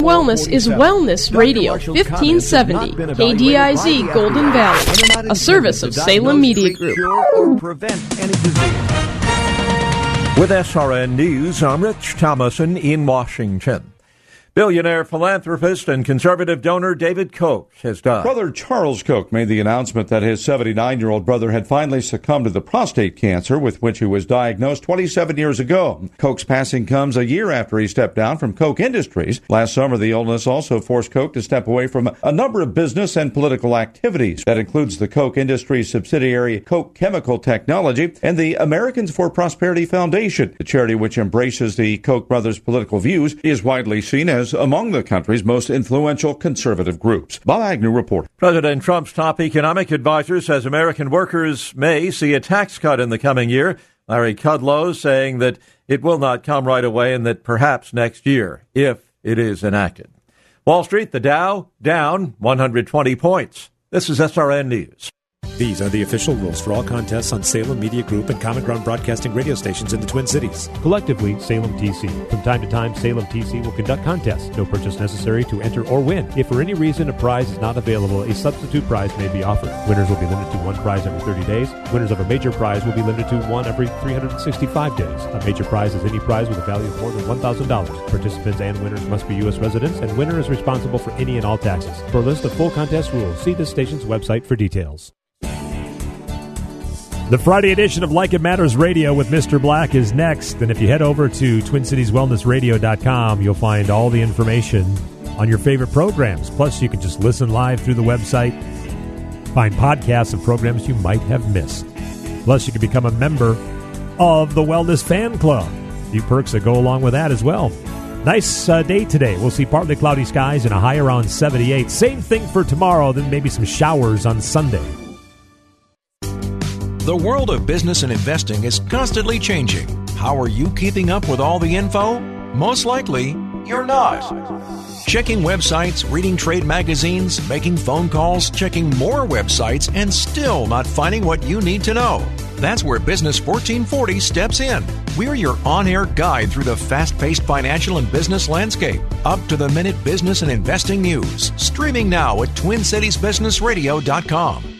Wellness is Wellness Radio 1570 KDIZ Golden Valley, a service of Salem Media Group. With SRN News, I'm Rich Thomason in Washington. Billionaire philanthropist and conservative donor David Koch has died. Brother Charles Koch made the announcement that his 79 year old brother had finally succumbed to the prostate cancer with which he was diagnosed 27 years ago. Koch's passing comes a year after he stepped down from Koch Industries. Last summer, the illness also forced Koch to step away from a number of business and political activities. That includes the Koch Industries subsidiary Koch Chemical Technology and the Americans for Prosperity Foundation. The charity, which embraces the Koch brothers' political views, is widely seen as as among the country's most influential conservative groups. Bob Agnew reporting. President Trump's top economic advisor says American workers may see a tax cut in the coming year. Larry Kudlow saying that it will not come right away and that perhaps next year, if it is enacted. Wall Street, the Dow down 120 points. This is SRN News. These are the official rules for all contests on Salem Media Group and Common Ground Broadcasting radio stations in the Twin Cities. Collectively, Salem TC. From time to time, Salem TC will conduct contests. No purchase necessary to enter or win. If for any reason a prize is not available, a substitute prize may be offered. Winners will be limited to one prize every 30 days. Winners of a major prize will be limited to one every 365 days. A major prize is any prize with a value of more than $1,000. Participants and winners must be U.S. residents, and winner is responsible for any and all taxes. For a list of full contest rules, see the station's website for details. The Friday edition of Like It Matters Radio with Mr. Black is next. And if you head over to TwinCitiesWellnessRadio.com, you'll find all the information on your favorite programs. Plus, you can just listen live through the website, find podcasts of programs you might have missed. Plus, you can become a member of the Wellness Fan Club. A few perks that go along with that as well. Nice uh, day today. We'll see partly cloudy skies and a high around 78. Same thing for tomorrow, then maybe some showers on Sunday. The world of business and investing is constantly changing. How are you keeping up with all the info? Most likely, you're not. Checking websites, reading trade magazines, making phone calls, checking more websites, and still not finding what you need to know. That's where Business 1440 steps in. We're your on air guide through the fast paced financial and business landscape. Up to the minute business and investing news. Streaming now at TwinCitiesBusinessRadio.com.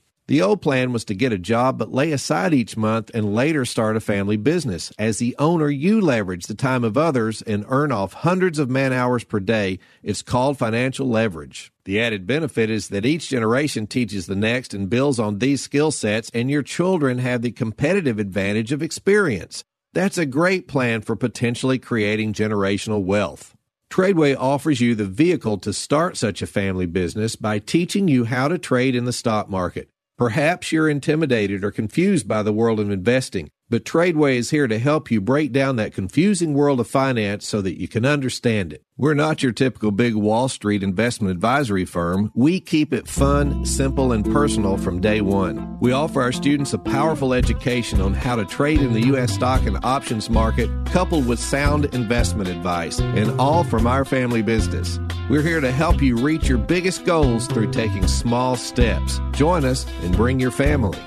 The old plan was to get a job but lay aside each month and later start a family business. As the owner, you leverage the time of others and earn off hundreds of man hours per day. It's called financial leverage. The added benefit is that each generation teaches the next and builds on these skill sets, and your children have the competitive advantage of experience. That's a great plan for potentially creating generational wealth. Tradeway offers you the vehicle to start such a family business by teaching you how to trade in the stock market. Perhaps you're intimidated or confused by the world of investing, but Tradeway is here to help you break down that confusing world of finance so that you can understand it. We're not your typical big Wall Street investment advisory firm. We keep it fun, simple, and personal from day one. We offer our students a powerful education on how to trade in the U.S. stock and options market, coupled with sound investment advice, and all from our family business. We're here to help you reach your biggest goals through taking small steps. Join us and bring your family.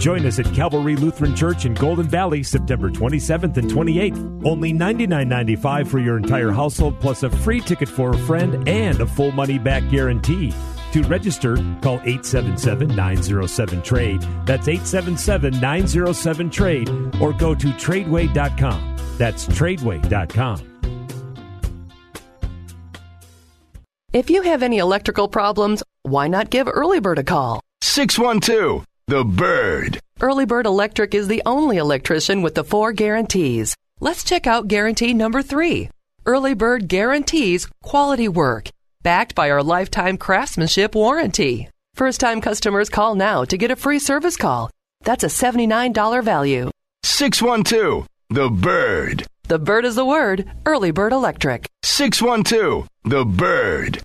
Join us at Calvary Lutheran Church in Golden Valley September 27th and 28th. Only $99.95 for your entire household, plus a free ticket for a friend and a full money back guarantee. To register, call 877 907 Trade. That's 877 907 Trade or go to tradeway.com. That's tradeway.com. If you have any electrical problems, why not give Early Bird a call? 612 The Bird. Early Bird Electric is the only electrician with the four guarantees. Let's check out guarantee number three. Early Bird guarantees quality work, backed by our lifetime craftsmanship warranty. First time customers call now to get a free service call. That's a $79 value. 612 The Bird. The bird is the word. Early Bird Electric. 612 The Bird.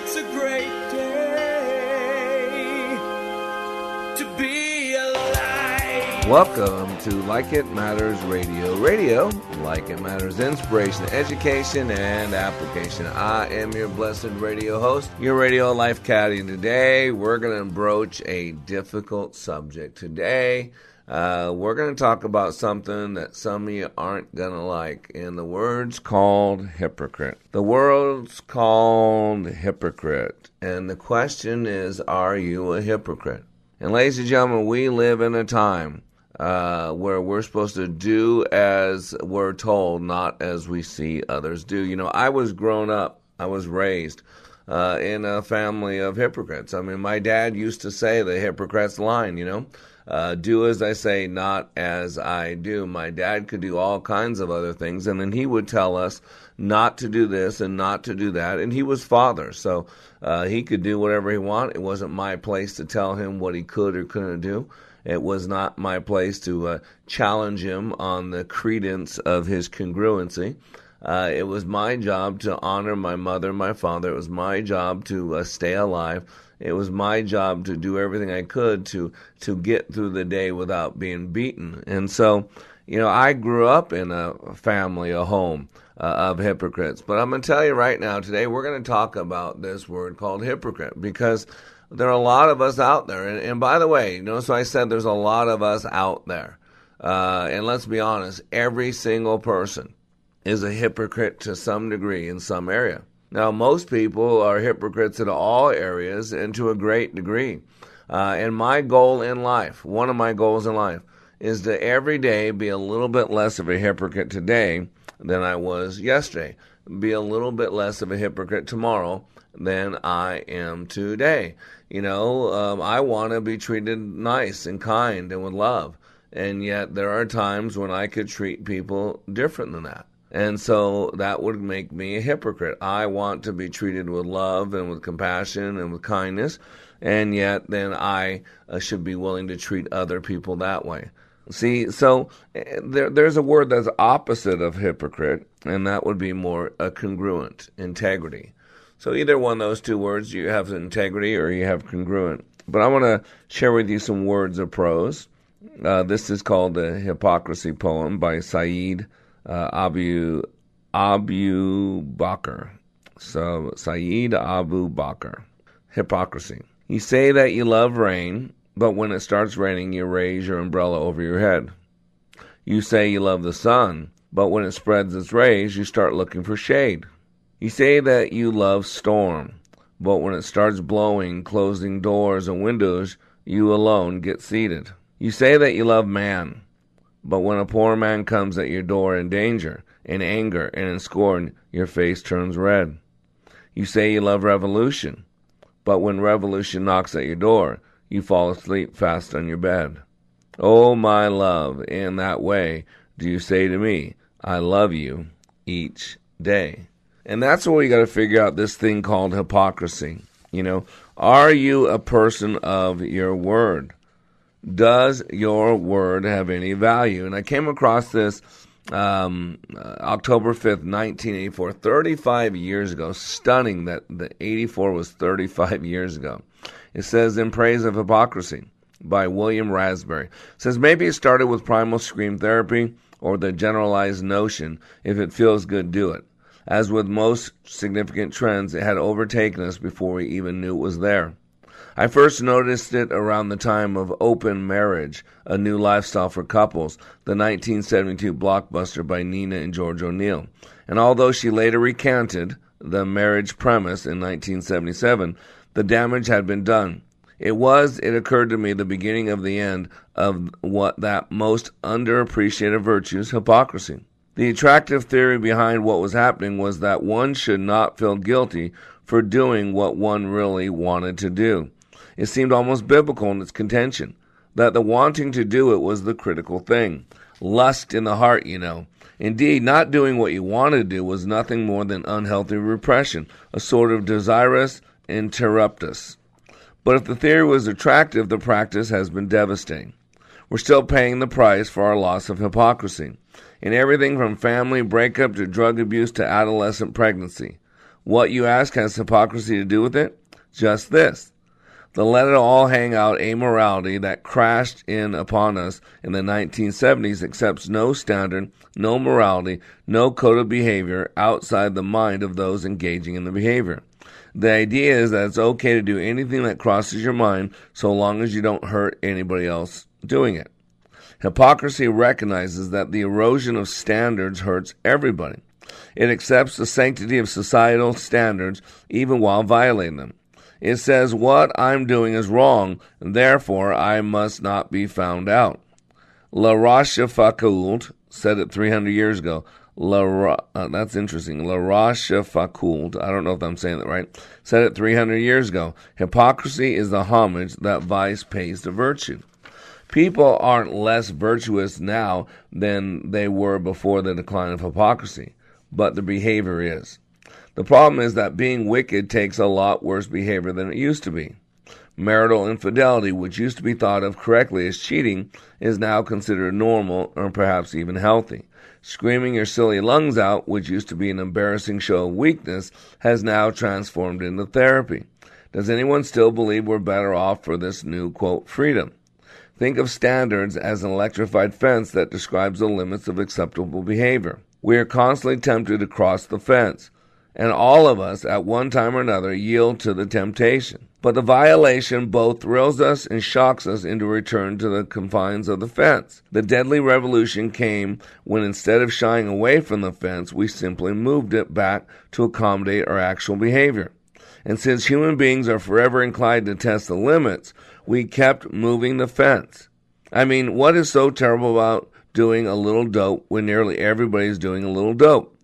Welcome to Like It Matters Radio. Radio, like it matters, inspiration, education, and application. I am your blessed radio host, your radio life caddy. And today we're going to broach a difficult subject. Today, uh, we're going to talk about something that some of you aren't going to like. And the word's called hypocrite. The word's called hypocrite. And the question is, are you a hypocrite? And ladies and gentlemen, we live in a time uh, where we're supposed to do as we're told, not as we see others do. You know, I was grown up, I was raised uh, in a family of hypocrites. I mean, my dad used to say the hypocrite's line, you know. Uh, do as I say, not as I do. My dad could do all kinds of other things, and then he would tell us not to do this and not to do that. And he was father, so uh, he could do whatever he wanted. It wasn't my place to tell him what he could or couldn't do. It was not my place to uh, challenge him on the credence of his congruency. Uh, it was my job to honor my mother my father. It was my job to uh, stay alive. It was my job to do everything I could to to get through the day without being beaten. And so, you know, I grew up in a family, a home uh, of hypocrites. But I'm going to tell you right now, today we're going to talk about this word called hypocrite because there are a lot of us out there. And, and by the way, you notice I said there's a lot of us out there. Uh, and let's be honest, every single person is a hypocrite to some degree in some area. Now, most people are hypocrites in all areas and to a great degree. Uh, and my goal in life, one of my goals in life, is to every day be a little bit less of a hypocrite today than I was yesterday. Be a little bit less of a hypocrite tomorrow than I am today. You know, um, I want to be treated nice and kind and with love. And yet there are times when I could treat people different than that. And so that would make me a hypocrite. I want to be treated with love and with compassion and with kindness, and yet then I uh, should be willing to treat other people that way. See, so uh, there, there's a word that's opposite of hypocrite, and that would be more a congruent, integrity. So either one of those two words, you have integrity or you have congruent. But I want to share with you some words of prose. Uh, this is called the Hypocrisy Poem by Saeed uh, Abu Abu Bakr. So Saeed Abu Bakr. Hypocrisy. You say that you love rain, but when it starts raining, you raise your umbrella over your head. You say you love the sun, but when it spreads its rays, you start looking for shade. You say that you love storm, but when it starts blowing, closing doors and windows, you alone get seated. You say that you love man, but when a poor man comes at your door in danger, in anger, and in scorn, your face turns red. You say you love revolution, but when revolution knocks at your door, you fall asleep fast on your bed. Oh, my love, in that way do you say to me, I love you each day. And that's where we got to figure out this thing called hypocrisy. You know, are you a person of your word? Does your word have any value? And I came across this um, uh, October 5th, 1984, 35 years ago. Stunning that the 84 was 35 years ago. It says, In Praise of Hypocrisy by William Raspberry. It says, Maybe it started with primal scream therapy or the generalized notion if it feels good, do it. As with most significant trends, it had overtaken us before we even knew it was there. I first noticed it around the time of Open Marriage, a new lifestyle for couples, the 1972 blockbuster by Nina and George O'Neill. And although she later recanted the marriage premise in 1977, the damage had been done. It was, it occurred to me, the beginning of the end of what that most underappreciated virtue is hypocrisy. The attractive theory behind what was happening was that one should not feel guilty for doing what one really wanted to do. It seemed almost biblical in its contention that the wanting to do it was the critical thing. Lust in the heart, you know. Indeed, not doing what you wanted to do was nothing more than unhealthy repression, a sort of desirus interruptus. But if the theory was attractive, the practice has been devastating. We're still paying the price for our loss of hypocrisy in everything from family breakup to drug abuse to adolescent pregnancy. What you ask has hypocrisy to do with it? Just this. The let it all hang out amorality that crashed in upon us in the 1970s accepts no standard, no morality, no code of behavior outside the mind of those engaging in the behavior. The idea is that it's okay to do anything that crosses your mind so long as you don't hurt anybody else doing it. Hypocrisy recognizes that the erosion of standards hurts everybody. It accepts the sanctity of societal standards even while violating them. It says what I'm doing is wrong, therefore I must not be found out. La Roche Rochefoucauld said it 300 years ago. La, uh, that's interesting. La Roche Rochefoucauld, I don't know if I'm saying that right, said it 300 years ago. Hypocrisy is the homage that vice pays to virtue. People aren't less virtuous now than they were before the decline of hypocrisy, but the behavior is. The problem is that being wicked takes a lot worse behavior than it used to be. Marital infidelity, which used to be thought of correctly as cheating, is now considered normal or perhaps even healthy. Screaming your silly lungs out, which used to be an embarrassing show of weakness, has now transformed into therapy. Does anyone still believe we're better off for this new, quote, freedom? Think of standards as an electrified fence that describes the limits of acceptable behavior. We are constantly tempted to cross the fence, and all of us, at one time or another, yield to the temptation. But the violation both thrills us and shocks us into return to the confines of the fence. The deadly revolution came when instead of shying away from the fence, we simply moved it back to accommodate our actual behavior. And since human beings are forever inclined to test the limits, we kept moving the fence. I mean, what is so terrible about doing a little dope when nearly everybody's doing a little dope?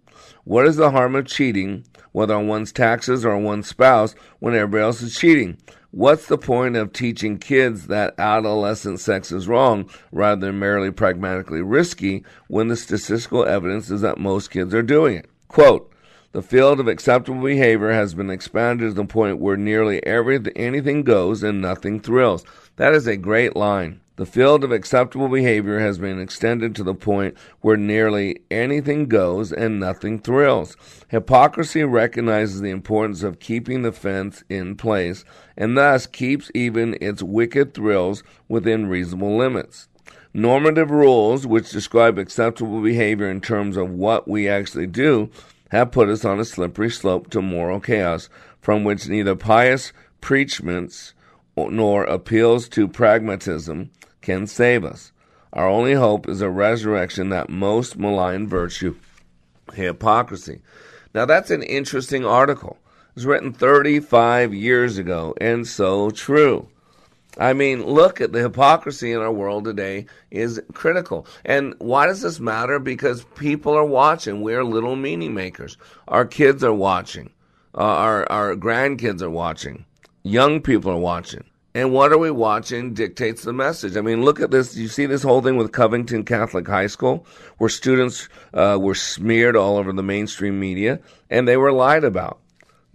What is the harm of cheating, whether on one's taxes or on one's spouse, when everybody else is cheating? What's the point of teaching kids that adolescent sex is wrong rather than merely pragmatically risky when the statistical evidence is that most kids are doing it? Quote, the field of acceptable behavior has been expanded to the point where nearly everything, anything goes and nothing thrills. That is a great line. The field of acceptable behavior has been extended to the point where nearly anything goes and nothing thrills. Hypocrisy recognizes the importance of keeping the fence in place and thus keeps even its wicked thrills within reasonable limits. Normative rules, which describe acceptable behavior in terms of what we actually do, have put us on a slippery slope to moral chaos from which neither pious preachments nor appeals to pragmatism can save us. Our only hope is a resurrection that most malign virtue, hypocrisy. Now, that's an interesting article. It was written 35 years ago and so true. I mean, look at the hypocrisy in our world today is critical. And why does this matter? Because people are watching. We're little meaning makers. Our kids are watching. Uh, our, our grandkids are watching. Young people are watching. And what are we watching dictates the message. I mean, look at this. You see this whole thing with Covington Catholic High School, where students uh, were smeared all over the mainstream media, and they were lied about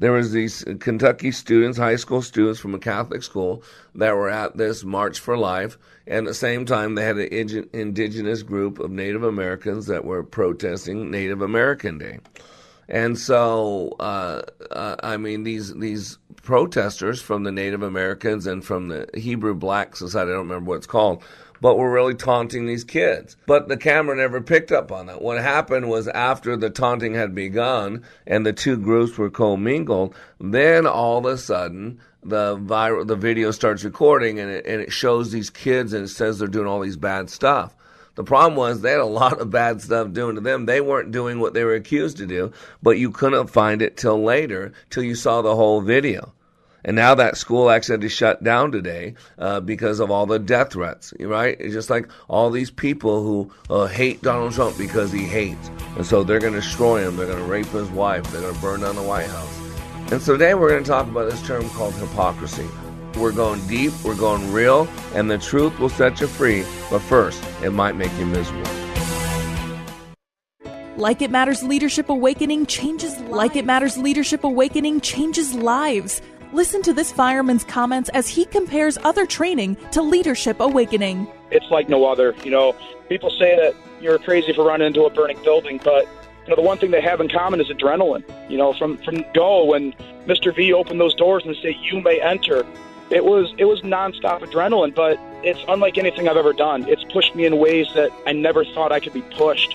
there was these Kentucky students, high school students from a Catholic school that were at this March for Life, and at the same time they had an indigenous group of Native Americans that were protesting Native American Day. And so, uh, uh, I mean, these these protesters from the Native Americans and from the Hebrew Black Society, I don't remember what it's called, but were really taunting these kids. But the camera never picked up on that. What happened was after the taunting had begun and the two groups were commingled, then all of a sudden the viral the video starts recording and it, and it shows these kids and it says they're doing all these bad stuff. The problem was they had a lot of bad stuff doing to them. They weren't doing what they were accused to do, but you couldn't find it till later, till you saw the whole video. And now that school actually shut down today uh, because of all the death threats, right? It's just like all these people who uh, hate Donald Trump because he hates. And so they're going to destroy him. They're going to rape his wife. They're going to burn down the White House. And so today we're going to talk about this term called hypocrisy. We're going deep, we're going real, and the truth will set you free. But first, it might make you miserable. Like It Matters Leadership Awakening changes Like It Matters Leadership Awakening changes lives. Listen to this fireman's comments as he compares other training to Leadership Awakening. It's like no other. You know, people say that you're crazy for running into a burning building, but you know the one thing they have in common is adrenaline. You know, from from go when Mr. V opened those doors and said, you may enter, it was it was nonstop adrenaline, but it's unlike anything I've ever done. It's pushed me in ways that I never thought I could be pushed.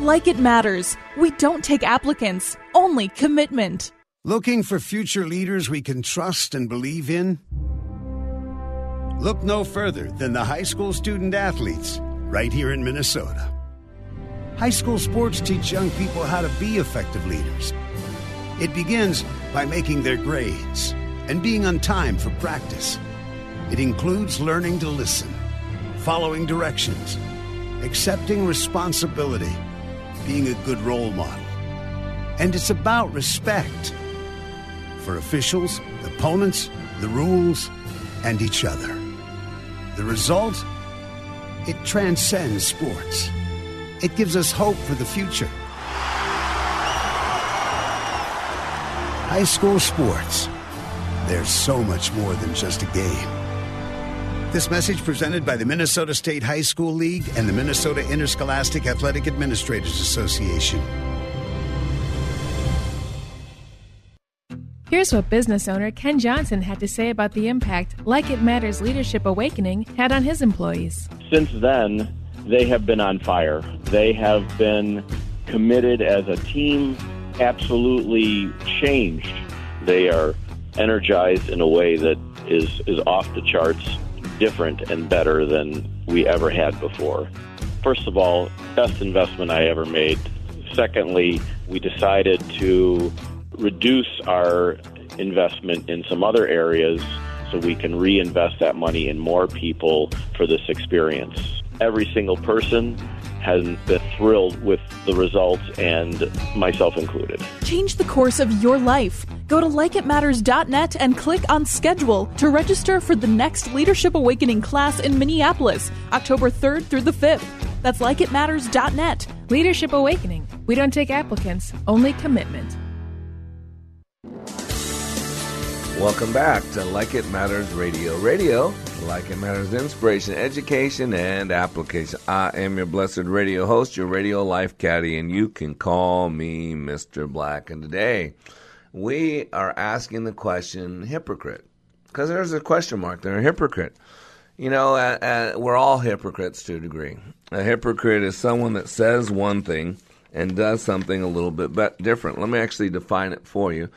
Like It Matters. We don't take applicants, only commitment. Looking for future leaders we can trust and believe in? Look no further than the high school student athletes right here in Minnesota. High school sports teach young people how to be effective leaders. It begins by making their grades and being on time for practice. It includes learning to listen, following directions, accepting responsibility being a good role model. And it's about respect for officials, opponents, the rules, and each other. The result? It transcends sports. It gives us hope for the future. High school sports. There's so much more than just a game. This message presented by the Minnesota State High School League and the Minnesota Interscholastic Athletic Administrators Association. Here's what business owner Ken Johnson had to say about the impact Like It Matters Leadership Awakening had on his employees. Since then, they have been on fire. They have been committed as a team, absolutely changed. They are energized in a way that is, is off the charts different and better than we ever had before. First of all, best investment I ever made. Secondly, we decided to reduce our investment in some other areas so we can reinvest that money in more people for this experience. Every single person has been thrilled with the results, and myself included. Change the course of your life. Go to likeitmatters.net and click on schedule to register for the next Leadership Awakening class in Minneapolis, October 3rd through the 5th. That's likeitmatters.net. Leadership Awakening. We don't take applicants, only commitment. Welcome back to Like It Matters Radio. Radio, like it matters, inspiration, education, and application. I am your blessed radio host, your radio life caddy, and you can call me Mr. Black. And today, we are asking the question hypocrite. Because there's a question mark there, a hypocrite. You know, uh, uh, we're all hypocrites to a degree. A hypocrite is someone that says one thing and does something a little bit but different. Let me actually define it for you.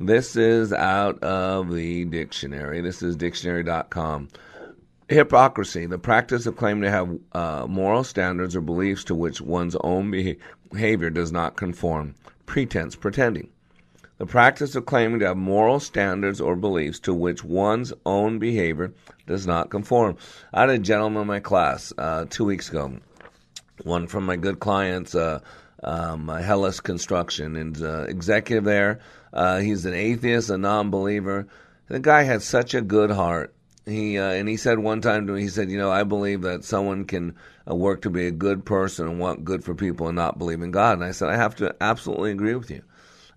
This is out of the dictionary. This is dictionary.com. Hypocrisy, the practice of claiming to have uh, moral standards or beliefs to which one's own behavior does not conform. Pretense, pretending. The practice of claiming to have moral standards or beliefs to which one's own behavior does not conform. I had a gentleman in my class uh, two weeks ago, one from my good clients, uh, um, Hellas Construction, and uh, executive there. Uh, he's an atheist, a non-believer. The guy had such a good heart. He uh, and he said one time to me, he said, "You know, I believe that someone can uh, work to be a good person and want good for people and not believe in God." And I said, "I have to absolutely agree with you."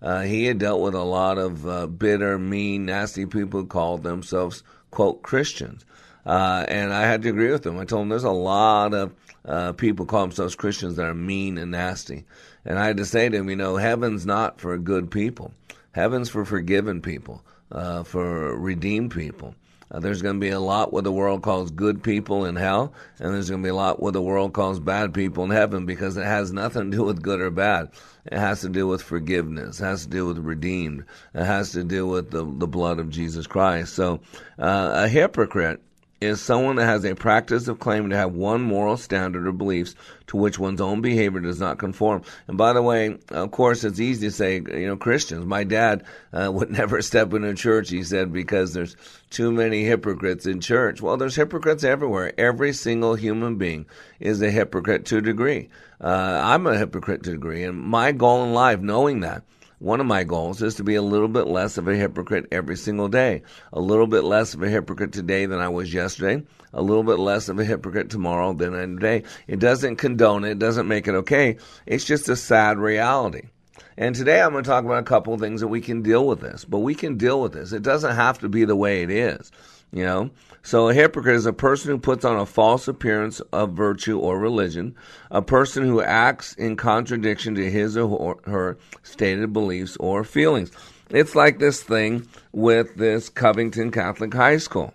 Uh, he had dealt with a lot of uh, bitter, mean, nasty people who called themselves quote Christians, uh, and I had to agree with him. I told him there's a lot of uh, people call themselves Christians that are mean and nasty, and I had to say to him, you know, heaven's not for good people. Heaven's for forgiven people, uh, for redeemed people. Uh, there's going to be a lot what the world calls good people in hell, and there's going to be a lot what the world calls bad people in heaven because it has nothing to do with good or bad. It has to do with forgiveness. It has to do with redeemed. It has to do with the, the blood of Jesus Christ. So uh, a hypocrite is someone that has a practice of claiming to have one moral standard or beliefs to which one's own behavior does not conform. And by the way, of course, it's easy to say, you know, Christians. My dad uh, would never step into church, he said, because there's too many hypocrites in church. Well, there's hypocrites everywhere. Every single human being is a hypocrite to a degree. Uh, I'm a hypocrite to a degree. And my goal in life, knowing that, one of my goals is to be a little bit less of a hypocrite every single day. A little bit less of a hypocrite today than I was yesterday. A little bit less of a hypocrite tomorrow than I am today. It doesn't condone it. It doesn't make it okay. It's just a sad reality. And today I'm going to talk about a couple of things that we can deal with this, but we can deal with this. It doesn't have to be the way it is, you know? So a hypocrite is a person who puts on a false appearance of virtue or religion, a person who acts in contradiction to his or her stated beliefs or feelings. It's like this thing with this Covington Catholic High School.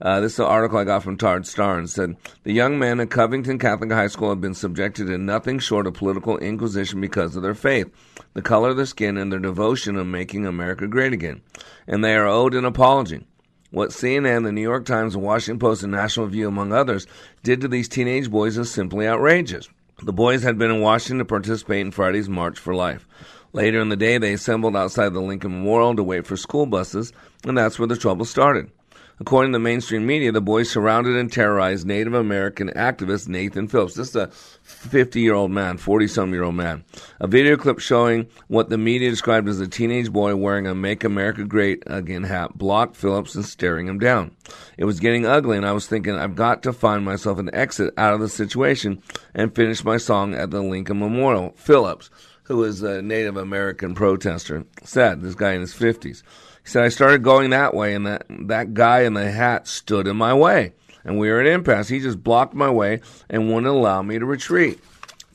Uh, this is an article I got from Todd Starnes and said the young men at Covington Catholic High School have been subjected to nothing short of political inquisition because of their faith, the color of their skin, and their devotion of making America great again. And they are owed an apology. What CNN, the New York Times, the Washington Post, and National Review, among others, did to these teenage boys is simply outrageous. The boys had been in Washington to participate in Friday's March for Life. Later in the day, they assembled outside the Lincoln Memorial to wait for school buses, and that's where the trouble started. According to the mainstream media, the boys surrounded and terrorized Native American activist Nathan Phillips. This is a 50 year old man, 40 some year old man. A video clip showing what the media described as a teenage boy wearing a Make America Great Again hat blocked Phillips and staring him down. It was getting ugly, and I was thinking, I've got to find myself an exit out of the situation and finish my song at the Lincoln Memorial. Phillips, who is a Native American protester, said, this guy in his 50s. He said, I started going that way, and that, that guy in the hat stood in my way. And we were at impasse. He just blocked my way and wouldn't allow me to retreat.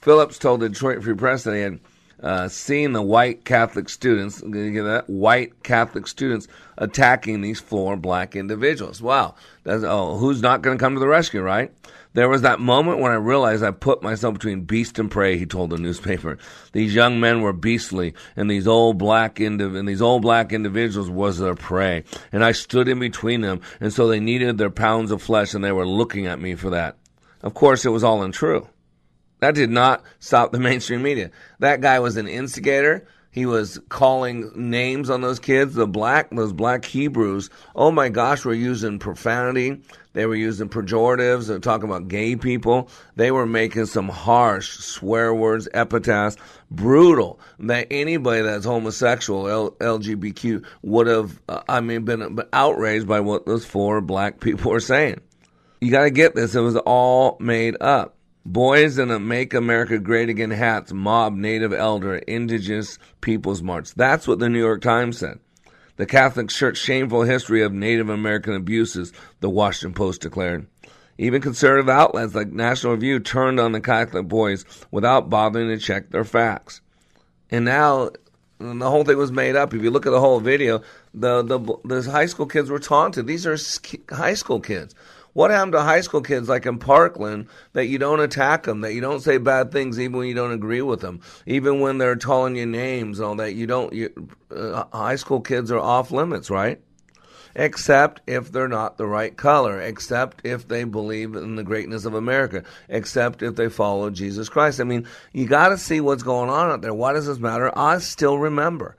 Phillips told the Detroit Free Press that he had uh, seen the white Catholic students, that white Catholic students attacking these four black individuals. Wow. That's, oh, who's not going to come to the rescue, right? There was that moment when I realized I put myself between beast and prey, he told the newspaper. These young men were beastly, and these old black indiv- and these old black individuals was their prey. And I stood in between them, and so they needed their pounds of flesh, and they were looking at me for that. Of course, it was all untrue. That did not stop the mainstream media. That guy was an instigator. He was calling names on those kids, the black, those black Hebrews. Oh my gosh, we're using profanity. They were using pejoratives. They were talking about gay people. They were making some harsh swear words, epithets, brutal. That anybody that's homosexual, L- LGBTQ, would have, uh, I mean, been, been outraged by what those four black people were saying. You got to get this. It was all made up. Boys in a Make America Great Again hats mob Native Elder Indigenous Peoples March. That's what the New York Times said. The Catholic Church shameful history of Native American abuses, the Washington Post declared. Even conservative outlets like National Review turned on the Catholic boys without bothering to check their facts. And now the whole thing was made up. If you look at the whole video, the the, the high school kids were taunted. These are high school kids. What happened to high school kids like in Parkland that you don't attack them, that you don't say bad things even when you don't agree with them, even when they're calling you names and all that? You don't. You, uh, high school kids are off limits, right? Except if they're not the right color, except if they believe in the greatness of America, except if they follow Jesus Christ. I mean, you got to see what's going on out there. Why does this matter? I still remember.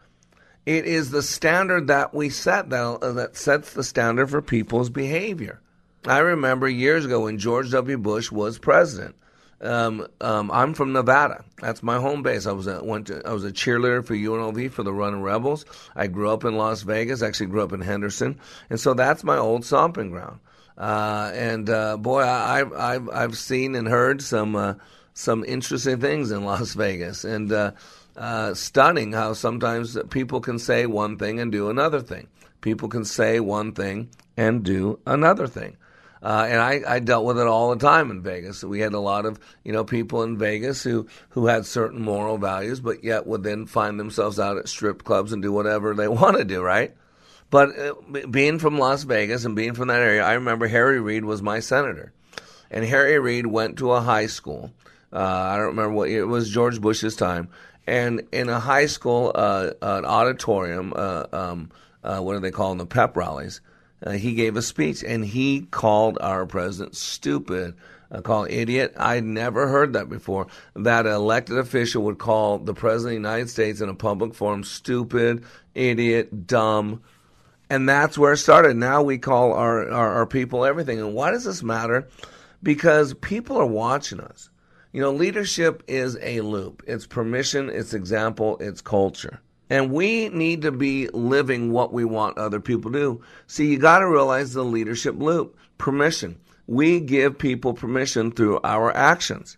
It is the standard that we set that, uh, that sets the standard for people's behavior. I remember years ago when George W. Bush was president. Um, um, I'm from Nevada. That's my home base. I was a, went to, I was a cheerleader for UNLV for the Running Rebels. I grew up in Las Vegas. Actually, grew up in Henderson, and so that's my old stomping ground. Uh, and uh, boy, I, have I've I've seen and heard some uh, some interesting things in Las Vegas, and uh, uh, stunning how sometimes people can say one thing and do another thing. People can say one thing and do another thing. Uh, and I, I dealt with it all the time in Vegas. We had a lot of you know people in Vegas who who had certain moral values, but yet would then find themselves out at strip clubs and do whatever they want to do, right? But uh, being from Las Vegas and being from that area, I remember Harry Reid was my senator, and Harry Reid went to a high school. Uh, I don't remember what it was George Bush's time, and in a high school, uh, an auditorium, uh, um, uh, what do they call them, the pep rallies uh, he gave a speech and he called our president stupid, uh, called idiot. I'd never heard that before. That an elected official would call the president of the United States in a public forum stupid, idiot, dumb. And that's where it started. Now we call our, our, our people everything. And why does this matter? Because people are watching us. You know, leadership is a loop. It's permission, it's example, it's culture. And we need to be living what we want other people to do. See, you got to realize the leadership loop permission. We give people permission through our actions.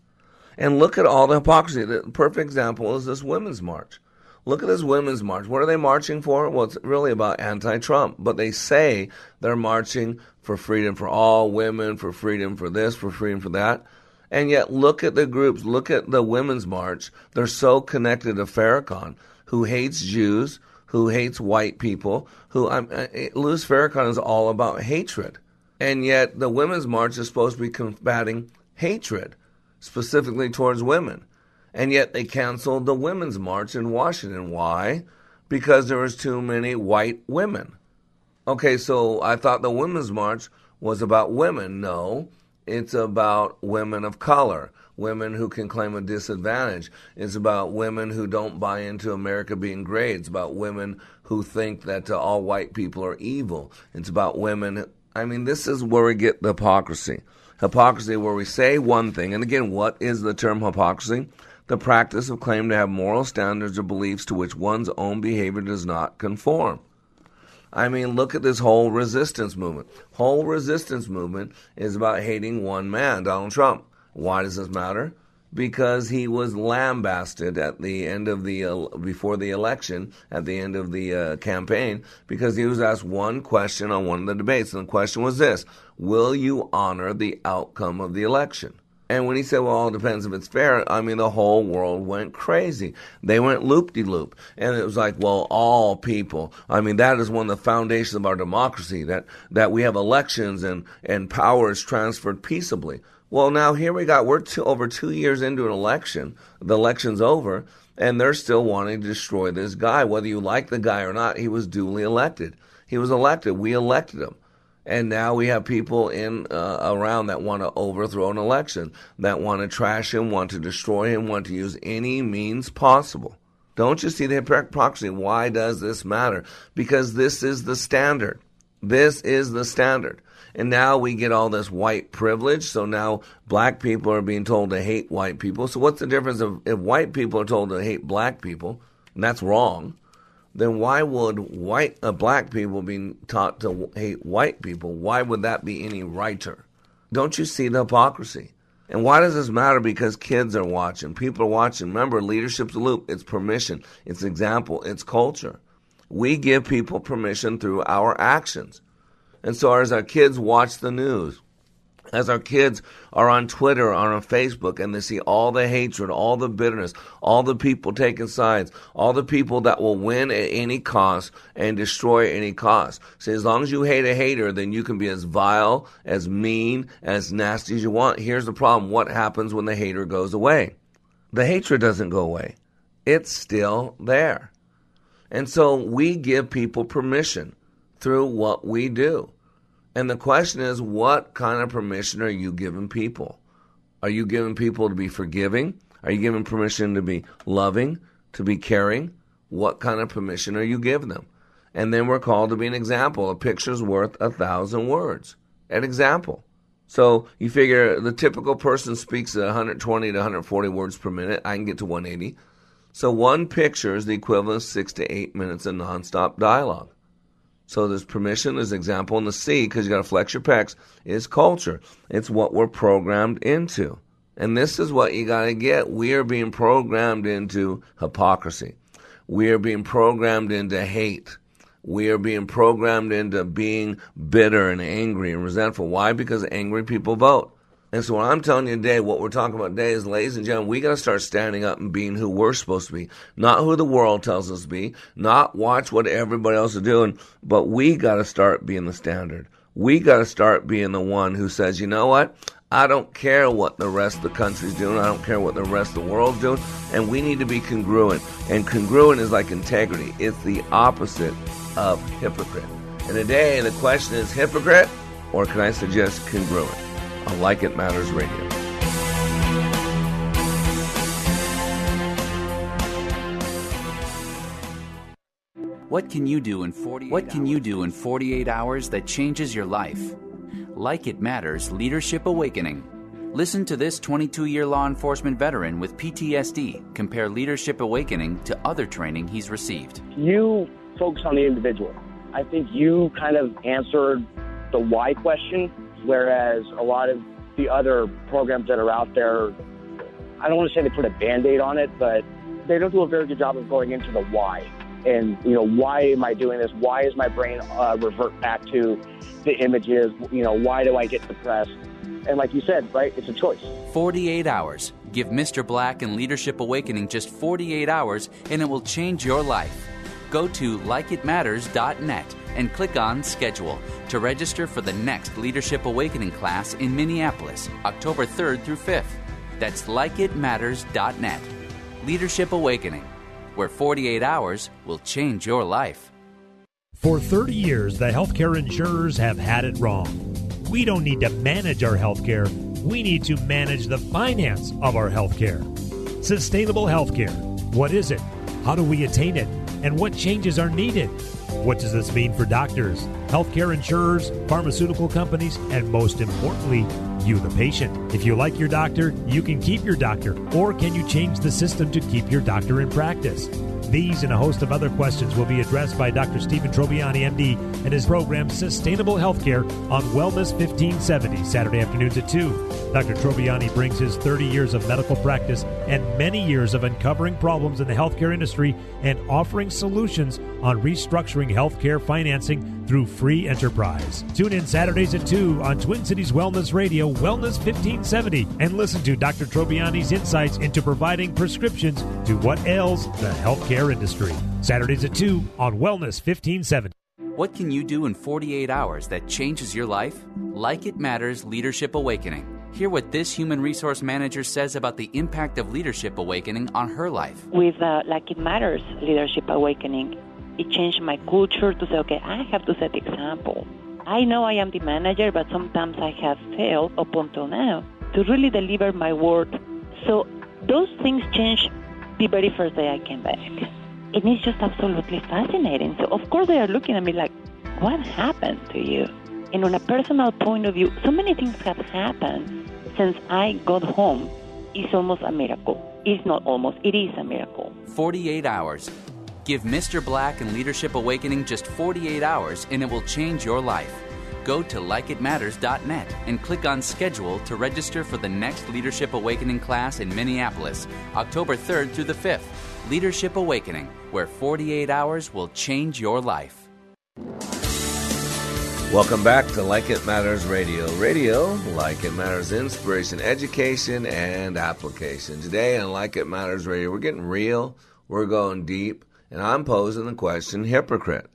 And look at all the hypocrisy. The perfect example is this women's march. Look at this women's march. What are they marching for? Well, it's really about anti Trump, but they say they're marching for freedom for all women, for freedom for this, for freedom for that. And yet, look at the groups, look at the women's march. They're so connected to Farrakhan who hates Jews, who hates white people, who I'm, uh, Louis Farrakhan is all about hatred. And yet the Women's March is supposed to be combating hatred, specifically towards women. And yet they canceled the Women's March in Washington. Why? Because there was too many white women. Okay, so I thought the Women's March was about women. No, it's about women of color women who can claim a disadvantage. It's about women who don't buy into America being great. It's about women who think that uh, all white people are evil. It's about women. I mean, this is where we get the hypocrisy. Hypocrisy, where we say one thing, and again, what is the term hypocrisy? The practice of claiming to have moral standards or beliefs to which one's own behavior does not conform. I mean, look at this whole resistance movement. Whole resistance movement is about hating one man, Donald Trump. Why does this matter? Because he was lambasted at the end of the uh, before the election, at the end of the uh, campaign, because he was asked one question on one of the debates, and the question was this: Will you honor the outcome of the election? And when he said, well, it depends if it's fair, I mean, the whole world went crazy. They went loop de loop. And it was like, well, all people. I mean, that is one of the foundations of our democracy, that, that we have elections and, and power is transferred peaceably. Well, now here we got, we're two, over two years into an election. The election's over, and they're still wanting to destroy this guy. Whether you like the guy or not, he was duly elected. He was elected. We elected him. And now we have people in uh, around that want to overthrow an election, that want to trash him, want to destroy him, want to use any means possible. Don't you see the hypocrisy? Why does this matter? Because this is the standard. This is the standard. And now we get all this white privilege. So now black people are being told to hate white people. So what's the difference if, if white people are told to hate black people? And that's wrong. Then why would white uh, black people be taught to hate white people? Why would that be any righter? Don't you see the hypocrisy? And why does this matter? Because kids are watching, people are watching. Remember, leadership's a loop. It's permission, it's example, it's culture. We give people permission through our actions. And so as our kids watch the news, as our kids are on Twitter or on Facebook and they see all the hatred, all the bitterness, all the people taking sides, all the people that will win at any cost and destroy at any cost. See, as long as you hate a hater, then you can be as vile, as mean, as nasty as you want. Here's the problem. What happens when the hater goes away? The hatred doesn't go away. It's still there. And so we give people permission through what we do. And the question is, what kind of permission are you giving people? Are you giving people to be forgiving? Are you giving permission to be loving, to be caring? What kind of permission are you giving them? And then we're called to be an example. A picture's worth a thousand words. An example. So you figure the typical person speaks 120 to 140 words per minute. I can get to 180. So one picture is the equivalent of six to eight minutes of nonstop dialogue. So there's permission, there's example, in the C, because you got to flex your pecs, is culture. It's what we're programmed into. And this is what you got to get. We are being programmed into hypocrisy. We are being programmed into hate. We are being programmed into being bitter and angry and resentful. Why? Because angry people vote. And so what I'm telling you today, what we're talking about today is, ladies and gentlemen, we got to start standing up and being who we're supposed to be, not who the world tells us to be, not watch what everybody else is doing, but we got to start being the standard. We got to start being the one who says, you know what? I don't care what the rest of the country's doing. I don't care what the rest of the world's doing. And we need to be congruent. And congruent is like integrity. It's the opposite of hypocrite. And today the question is hypocrite, or can I suggest congruent? On Like It Matters Radio. What can you do in 48 What can you do in 48 hours that changes your life? Like It Matters Leadership Awakening. Listen to this 22 year law enforcement veteran with PTSD compare Leadership Awakening to other training he's received. You focus on the individual. I think you kind of answered the why question Whereas a lot of the other programs that are out there, I don't want to say they put a band aid on it, but they don't do a very good job of going into the why. And, you know, why am I doing this? Why is my brain uh, revert back to the images? You know, why do I get depressed? And like you said, right, it's a choice. 48 hours. Give Mr. Black and Leadership Awakening just 48 hours, and it will change your life. Go to likeitmatters.net and click on Schedule to register for the next Leadership Awakening class in Minneapolis, October 3rd through 5th. That's likeitmatters.net. Leadership Awakening, where 48 hours will change your life. For 30 years, the healthcare insurers have had it wrong. We don't need to manage our healthcare, we need to manage the finance of our healthcare. Sustainable healthcare. What is it? How do we attain it? And what changes are needed? What does this mean for doctors, healthcare insurers, pharmaceutical companies, and most importantly, you, the patient? If you like your doctor, you can keep your doctor, or can you change the system to keep your doctor in practice? These and a host of other questions will be addressed by Dr. Stephen Trobiani, MD, and his program Sustainable Healthcare on Wellness 1570, Saturday afternoons at 2. Dr. Trobiani brings his 30 years of medical practice and many years of uncovering problems in the healthcare industry and offering solutions on restructuring healthcare financing through free enterprise. Tune in Saturdays at 2 on Twin Cities Wellness Radio, Wellness 1570, and listen to Dr. Trobiani's insights into providing prescriptions to what ails the healthcare industry. Saturdays at 2 on Wellness 1570. What can you do in 48 hours that changes your life? Like It Matters Leadership Awakening. Hear what this human resource manager says about the impact of Leadership Awakening on her life. With uh, Like It Matters Leadership Awakening, it changed my culture to say, okay, I have to set the example. I know I am the manager, but sometimes I have failed up until now to really deliver my word. So those things changed the very first day I came back. And it's just absolutely fascinating. So, of course, they are looking at me like, what happened to you? And on a personal point of view, so many things have happened since I got home. It's almost a miracle. It's not almost, it is a miracle. 48 hours. Give Mr. Black and Leadership Awakening just 48 hours and it will change your life. Go to likeitmatters.net and click on schedule to register for the next Leadership Awakening class in Minneapolis, October 3rd through the 5th. Leadership Awakening, where 48 hours will change your life. Welcome back to Like It Matters Radio. Radio, like it matters, inspiration, education, and application. Today on Like It Matters Radio, we're getting real, we're going deep, and I'm posing the question hypocrite.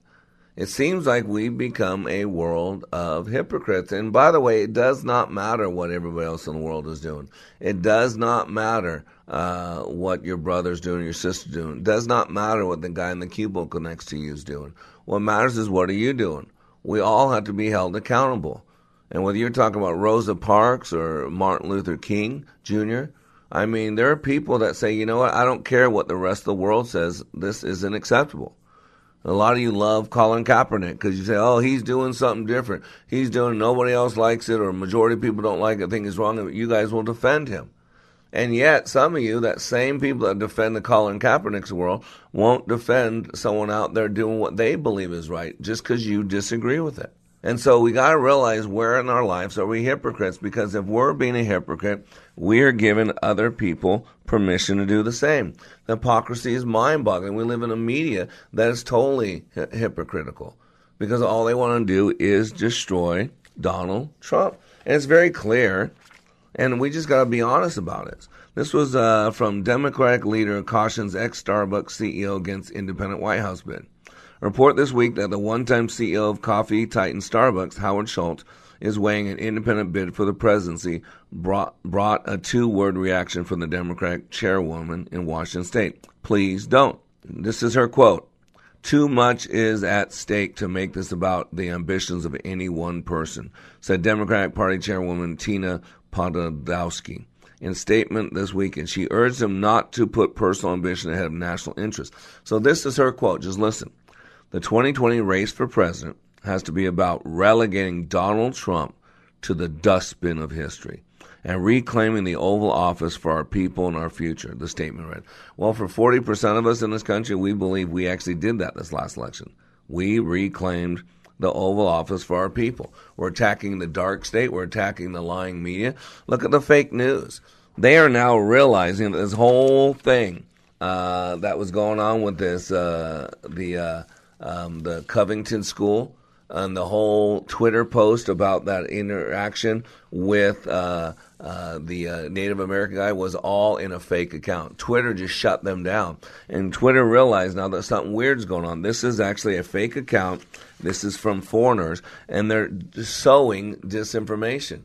It seems like we've become a world of hypocrites. And by the way, it does not matter what everybody else in the world is doing. It does not matter uh, what your brother's doing, your sister's doing. It does not matter what the guy in the cubicle next to you is doing. What matters is what are you doing? We all have to be held accountable. And whether you're talking about Rosa Parks or Martin Luther King Jr., I mean, there are people that say, you know what, I don't care what the rest of the world says, this isn't acceptable. A lot of you love Colin Kaepernick because you say, "Oh, he's doing something different. He's doing nobody else likes it, or majority of people don't like it. Think he's wrong." You guys will defend him, and yet some of you, that same people that defend the Colin Kaepernick's world, won't defend someone out there doing what they believe is right just because you disagree with it. And so we got to realize where in our lives are we hypocrites? Because if we're being a hypocrite, we are giving other people permission to do the same. The hypocrisy is mind boggling. We live in a media that is totally hy- hypocritical because all they want to do is destroy Donald Trump. And it's very clear, and we just got to be honest about it. This was uh, from Democratic leader cautions ex Starbucks CEO against independent White House bid. Report this week that the one time CEO of coffee titan Starbucks, Howard Schultz, is weighing an independent bid for the presidency brought, brought a two word reaction from the Democratic chairwoman in Washington state. Please don't. This is her quote. Too much is at stake to make this about the ambitions of any one person, said Democratic Party Chairwoman Tina Podolsky in statement this week, and she urged him not to put personal ambition ahead of national interest. So this is her quote. Just listen. The 2020 race for president has to be about relegating Donald Trump to the dustbin of history and reclaiming the Oval Office for our people and our future, the statement read. Well, for 40% of us in this country, we believe we actually did that this last election. We reclaimed the Oval Office for our people. We're attacking the dark state, we're attacking the lying media. Look at the fake news. They are now realizing this whole thing uh, that was going on with this, uh, the, uh, um, the Covington School, and the whole Twitter post about that interaction with uh, uh, the uh, Native American guy was all in a fake account. Twitter just shut them down. And Twitter realized now that something weird's going on. This is actually a fake account. This is from foreigners, and they're sowing disinformation.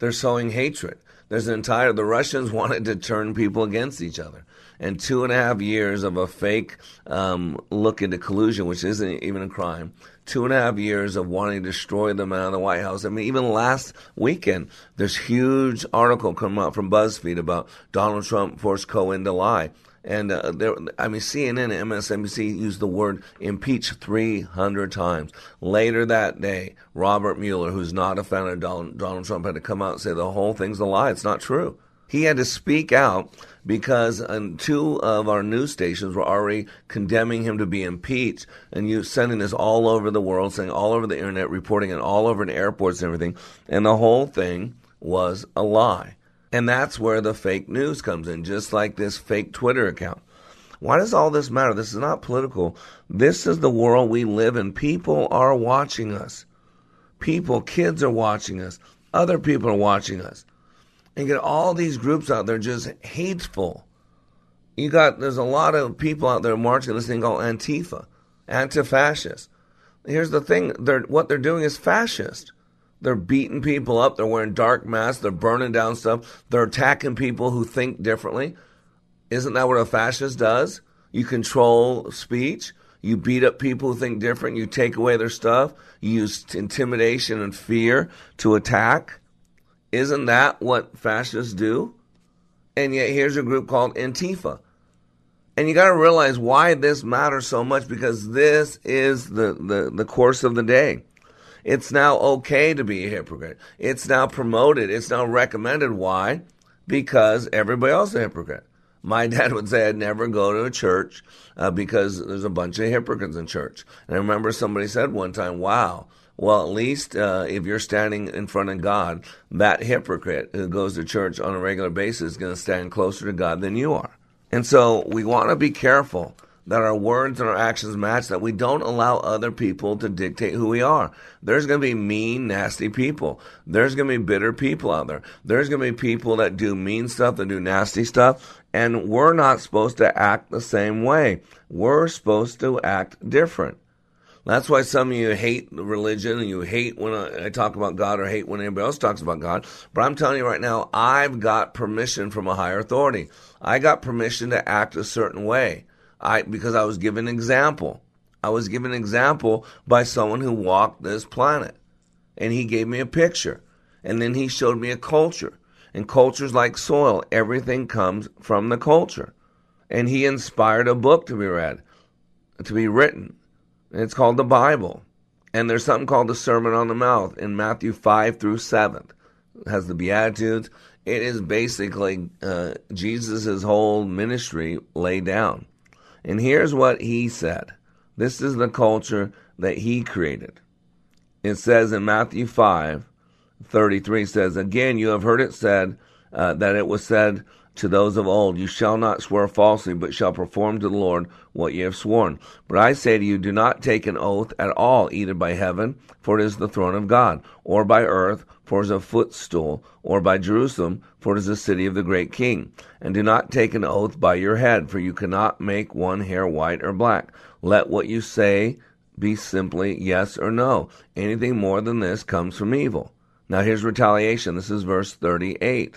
They're sowing hatred. There's an entire, the Russians wanted to turn people against each other and two and a half years of a fake um, look into collusion, which isn't even a crime. Two and a half years of wanting to destroy the man in the White House. I mean, even last weekend, there's huge article coming out from BuzzFeed about Donald Trump forced Cohen to lie. And uh, there, I mean, CNN and MSNBC used the word impeach 300 times. Later that day, Robert Mueller, who's not a fan of Donald, Donald Trump, had to come out and say the whole thing's a lie. It's not true. He had to speak out because um, two of our news stations were already condemning him to be impeached and you sending this all over the world, saying all over the internet, reporting it all over in airports and everything. And the whole thing was a lie. And that's where the fake news comes in, just like this fake Twitter account. Why does all this matter? This is not political. This is the world we live in. People are watching us. People, kids are watching us. Other people are watching us and get all these groups out there just hateful. You got there's a lot of people out there marching this thing called Antifa, anti-fascist. Here's the thing: they're what they're doing is fascist. They're beating people up. They're wearing dark masks. They're burning down stuff. They're attacking people who think differently. Isn't that what a fascist does? You control speech. You beat up people who think different. You take away their stuff. You use intimidation and fear to attack. Isn't that what fascists do? And yet here's a group called Antifa. And you got to realize why this matters so much because this is the, the, the course of the day. It's now okay to be a hypocrite. It's now promoted. It's now recommended. Why? Because everybody else is a hypocrite. My dad would say I'd never go to a church uh, because there's a bunch of hypocrites in church. And I remember somebody said one time, wow, well, at least uh, if you're standing in front of God, that hypocrite who goes to church on a regular basis is going to stand closer to God than you are. And so we want to be careful that our words and our actions match, that we don't allow other people to dictate who we are. There's going to be mean, nasty people. There's going to be bitter people out there. There's going to be people that do mean stuff, that do nasty stuff, and we're not supposed to act the same way. We're supposed to act different. That's why some of you hate religion and you hate when I, talk about God or hate when anybody else talks about God. But I'm telling you right now, I've got permission from a higher authority. I got permission to act a certain way. I because I was given an example. I was given an example by someone who walked this planet. And he gave me a picture. And then he showed me a culture. And culture's like soil. Everything comes from the culture. And he inspired a book to be read, to be written It's called the Bible. And there's something called the Sermon on the Mount in Matthew 5 through 7. It has the Beatitudes. It is basically uh, Jesus' whole ministry laid down. And here's what he said this is the culture that he created. It says in Matthew 5 33 says, Again, you have heard it said uh, that it was said to those of old, You shall not swear falsely, but shall perform to the Lord what you have sworn. But I say to you, do not take an oath at all, either by heaven, for it is the throne of God, or by earth, for it is a footstool, or by Jerusalem, for it is the city of the great king. And do not take an oath by your head, for you cannot make one hair white or black. Let what you say be simply yes or no. Anything more than this comes from evil. Now here's retaliation. This is verse 38.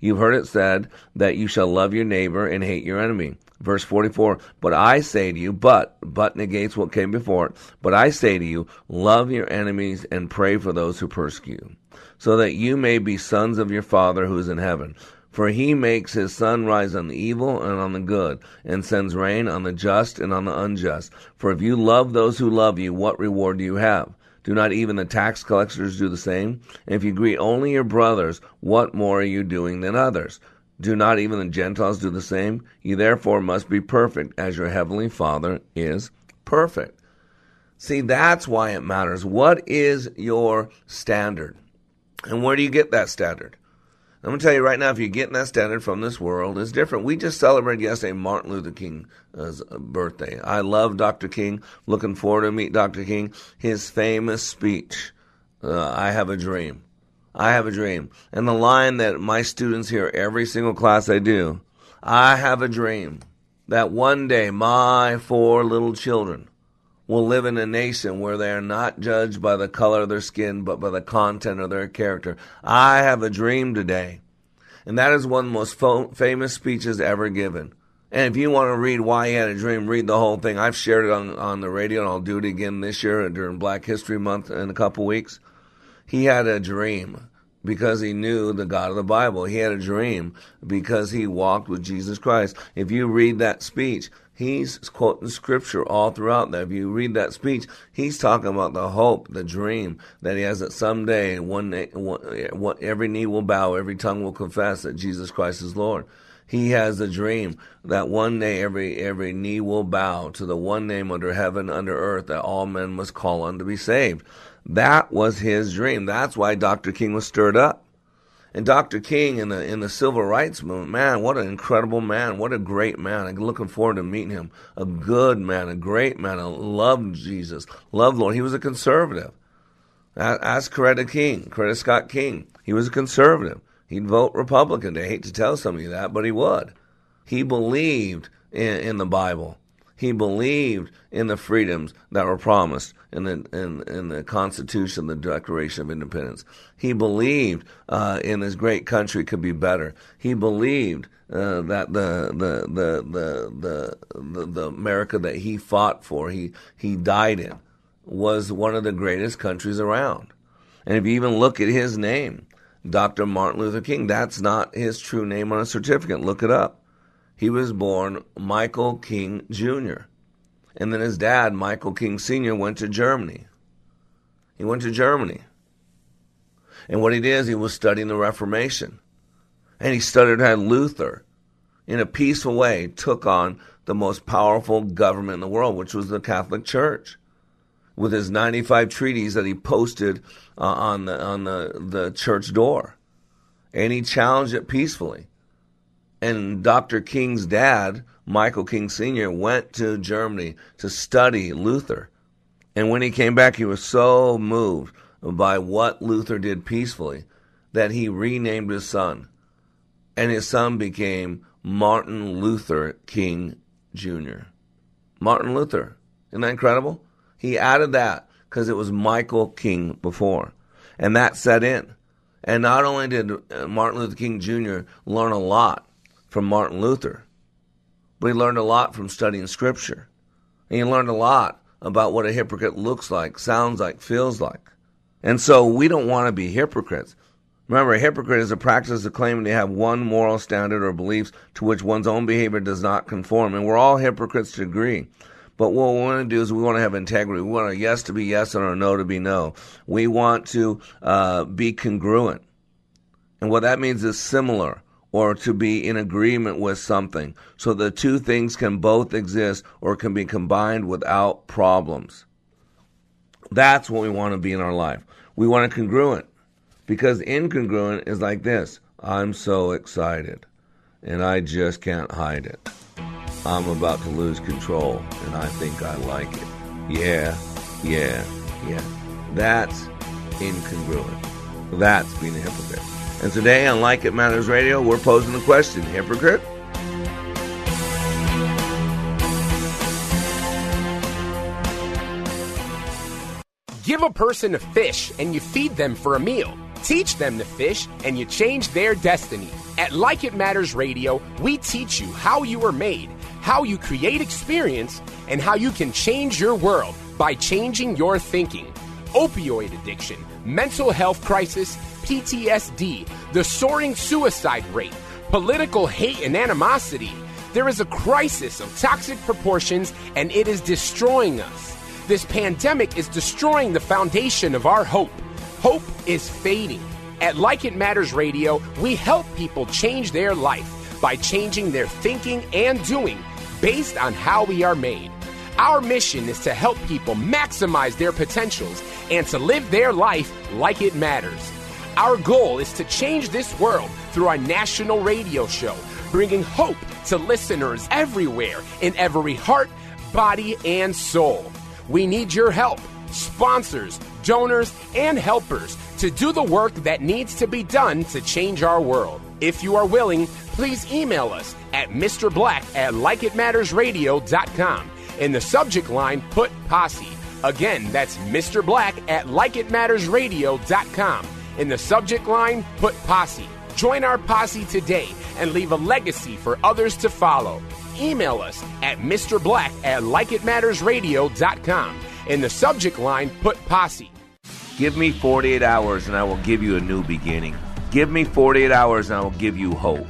You've heard it said that you shall love your neighbor and hate your enemy. Verse 44, but I say to you, but, but negates what came before it, but I say to you, love your enemies and pray for those who persecute you, so that you may be sons of your Father who is in heaven. For he makes his sun rise on the evil and on the good, and sends rain on the just and on the unjust. For if you love those who love you, what reward do you have? Do not even the tax collectors do the same? And if you greet only your brothers, what more are you doing than others? Do not even the Gentiles do the same? You therefore must be perfect, as your heavenly Father is perfect. See, that's why it matters. What is your standard? And where do you get that standard? I'm going to tell you right now, if you're getting that standard from this world, it's different. We just celebrated yesterday Martin Luther King's uh, birthday. I love Dr. King. Looking forward to meet Dr. King. His famous speech, uh, I have a dream. I have a dream. And the line that my students hear every single class I do, I have a dream that one day my four little children will live in a nation where they are not judged by the color of their skin, but by the content of their character. I have a dream today. And that is one of the most fo- famous speeches ever given. And if you want to read why he had a dream, read the whole thing. I've shared it on, on the radio, and I'll do it again this year during Black History Month in a couple weeks. He had a dream because he knew the God of the Bible. He had a dream because he walked with Jesus Christ. If you read that speech, He's quoting scripture all throughout there. If you read that speech, he's talking about the hope, the dream that he has that someday one, one, every knee will bow, every tongue will confess that Jesus Christ is Lord. He has a dream that one day every every knee will bow to the one name under heaven, under earth, that all men must call on to be saved. That was his dream. That's why Dr. King was stirred up. And Dr. King in the in the civil rights movement, man, what an incredible man! What a great man! I'm looking forward to meeting him. A good man, a great man, a loved Jesus, loved Lord. He was a conservative. Ask Coretta King, Coretta Scott King. He was a conservative. He'd vote Republican. I hate to tell somebody that, but he would. He believed in, in the Bible. He believed in the freedoms that were promised in the in, in the Constitution, the Declaration of Independence. He believed uh, in this great country could be better. He believed uh, that the the, the the the the America that he fought for, he he died in, was one of the greatest countries around. And if you even look at his name, Dr. Martin Luther King, that's not his true name on a certificate. Look it up he was born Michael King Jr. And then his dad, Michael King Sr., went to Germany. He went to Germany. And what he did is he was studying the Reformation. And he studied how Luther, in a peaceful way, took on the most powerful government in the world, which was the Catholic Church, with his 95 treaties that he posted uh, on the on the, the church door. And he challenged it peacefully. And Dr. King's dad, Michael King Sr., went to Germany to study Luther. And when he came back, he was so moved by what Luther did peacefully that he renamed his son. And his son became Martin Luther King Jr. Martin Luther. Isn't that incredible? He added that because it was Michael King before. And that set in. And not only did uh, Martin Luther King Jr. learn a lot from Martin Luther, but he learned a lot from studying Scripture. And he learned a lot about what a hypocrite looks like, sounds like, feels like. And so we don't want to be hypocrites. Remember, a hypocrite is a practice of claiming to have one moral standard or beliefs to which one's own behavior does not conform. And we're all hypocrites to agree. But what we want to do is we want to have integrity. We want our yes to be yes and our no to be no. We want to uh, be congruent. And what that means is similar or to be in agreement with something. So the two things can both exist or can be combined without problems. That's what we want to be in our life. We want to congruent because incongruent is like this I'm so excited and I just can't hide it. I'm about to lose control and I think I like it. Yeah, yeah, yeah. That's incongruent. That's being a hypocrite. And today on Like It Matters Radio, we're posing the question hypocrite? Give a person a fish and you feed them for a meal. Teach them to fish and you change their destiny. At Like It Matters Radio, we teach you how you are made, how you create experience, and how you can change your world by changing your thinking. Opioid addiction, mental health crisis, PTSD, the soaring suicide rate, political hate and animosity. There is a crisis of toxic proportions and it is destroying us. This pandemic is destroying the foundation of our hope. Hope is fading. At Like It Matters Radio, we help people change their life by changing their thinking and doing based on how we are made. Our mission is to help people maximize their potentials and to live their life like it matters. Our goal is to change this world through our national radio show, bringing hope to listeners everywhere in every heart, body, and soul. We need your help, sponsors, donors, and helpers to do the work that needs to be done to change our world. If you are willing, please email us at Mr. Black at likeitmattersradio.com. In the subject line, put posse. Again, that's Mr. Black at likeitmattersradio.com. In the subject line, put posse. Join our posse today and leave a legacy for others to follow. Email us at Mr. Black at likeitmattersradio.com. In the subject line, put posse. Give me 48 hours and I will give you a new beginning. Give me 48 hours and I will give you hope.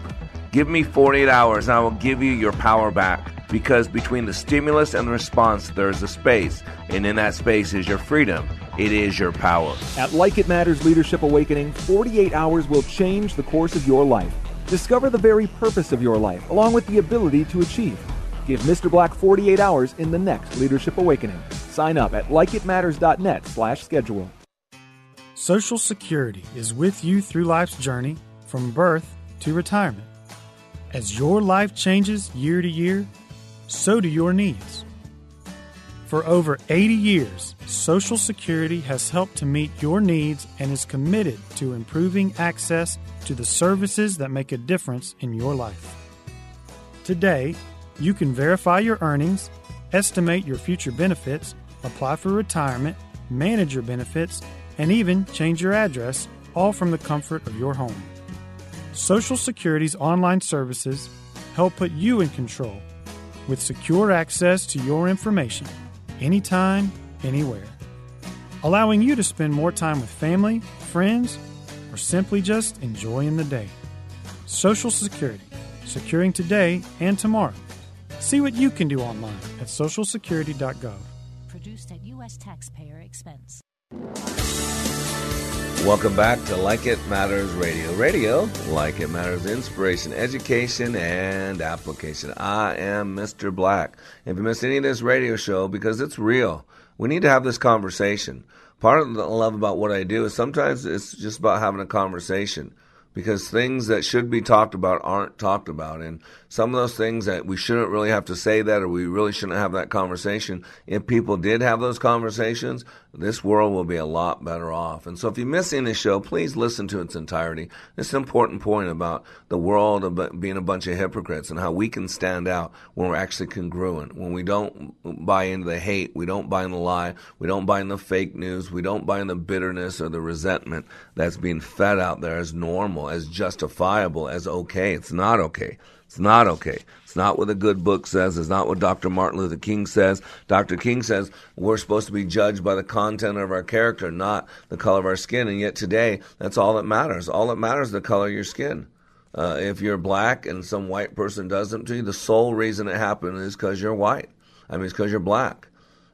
Give me 48 hours and I will give you your power back. Because between the stimulus and the response, there is a space. And in that space is your freedom. It is your power. At Like It Matters Leadership Awakening, 48 hours will change the course of your life. Discover the very purpose of your life, along with the ability to achieve. Give Mr. Black 48 hours in the next Leadership Awakening. Sign up at likeitmatters.net slash schedule. Social Security is with you through life's journey from birth to retirement. As your life changes year to year, so do your needs. For over 80 years, Social Security has helped to meet your needs and is committed to improving access to the services that make a difference in your life. Today, you can verify your earnings, estimate your future benefits, apply for retirement, manage your benefits, and even change your address, all from the comfort of your home. Social Security's online services help put you in control with secure access to your information anytime, anywhere, allowing you to spend more time with family, friends, or simply just enjoying the day. Social Security, securing today and tomorrow. See what you can do online at socialsecurity.gov. Produced at U.S. taxpayer expense. Welcome back to Like It Matters Radio. Radio, like it matters, inspiration, education, and application. I am Mr. Black. If you missed any of this radio show, because it's real, we need to have this conversation. Part of the love about what I do is sometimes it's just about having a conversation. because things that should be talked about aren't talked about. And some of those things that we shouldn't really have to say that or we really shouldn't have that conversation, if people did have those conversations, this world will be a lot better off. And so if you're missing this show, please listen to its entirety. It's an important point about the world of being a bunch of hypocrites and how we can stand out when we're actually congruent, when we don't buy into the hate, we don't buy in the lie, we don't buy in the fake news, we don't buy in the bitterness or the resentment that's being fed out there as normal, as justifiable, as okay. It's not okay. It's not okay. It's not what a good book says. It's not what Dr. Martin Luther King says. Dr. King says we're supposed to be judged by the content of our character, not the color of our skin. And yet today, that's all that matters. All that matters is the color of your skin. Uh, if you're black and some white person does something to you, the sole reason it happened is because you're white. I mean, it's because you're black.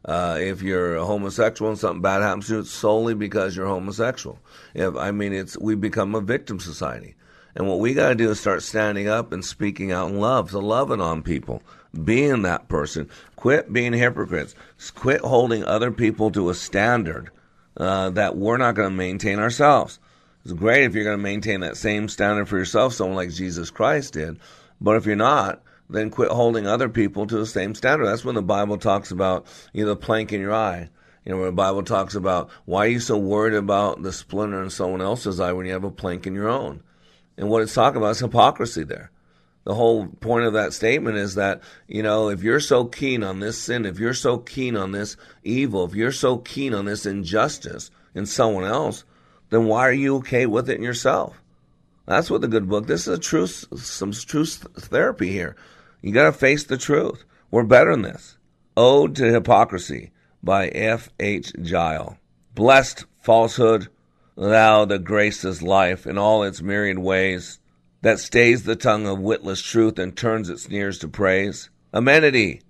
Uh, if you're homosexual and something bad happens to you, it's solely because you're homosexual. If I mean, it's we become a victim society. And what we got to do is start standing up and speaking out in love, so loving on people, being that person. Quit being hypocrites. Quit holding other people to a standard uh, that we're not going to maintain ourselves. It's great if you're going to maintain that same standard for yourself, someone like Jesus Christ did. But if you're not, then quit holding other people to the same standard. That's when the Bible talks about you know the plank in your eye. You know, when the Bible talks about why are you so worried about the splinter in someone else's eye when you have a plank in your own? And what it's talking about is hypocrisy there. The whole point of that statement is that, you know, if you're so keen on this sin, if you're so keen on this evil, if you're so keen on this injustice in someone else, then why are you okay with it in yourself? That's what the good book. This is a truth, some truth therapy here. You got to face the truth. We're better than this. Ode to Hypocrisy by F. H. Gile. Blessed falsehood Thou that gracest life in all its myriad ways, that stays the tongue of witless truth and turns its sneers to praise. Amenity,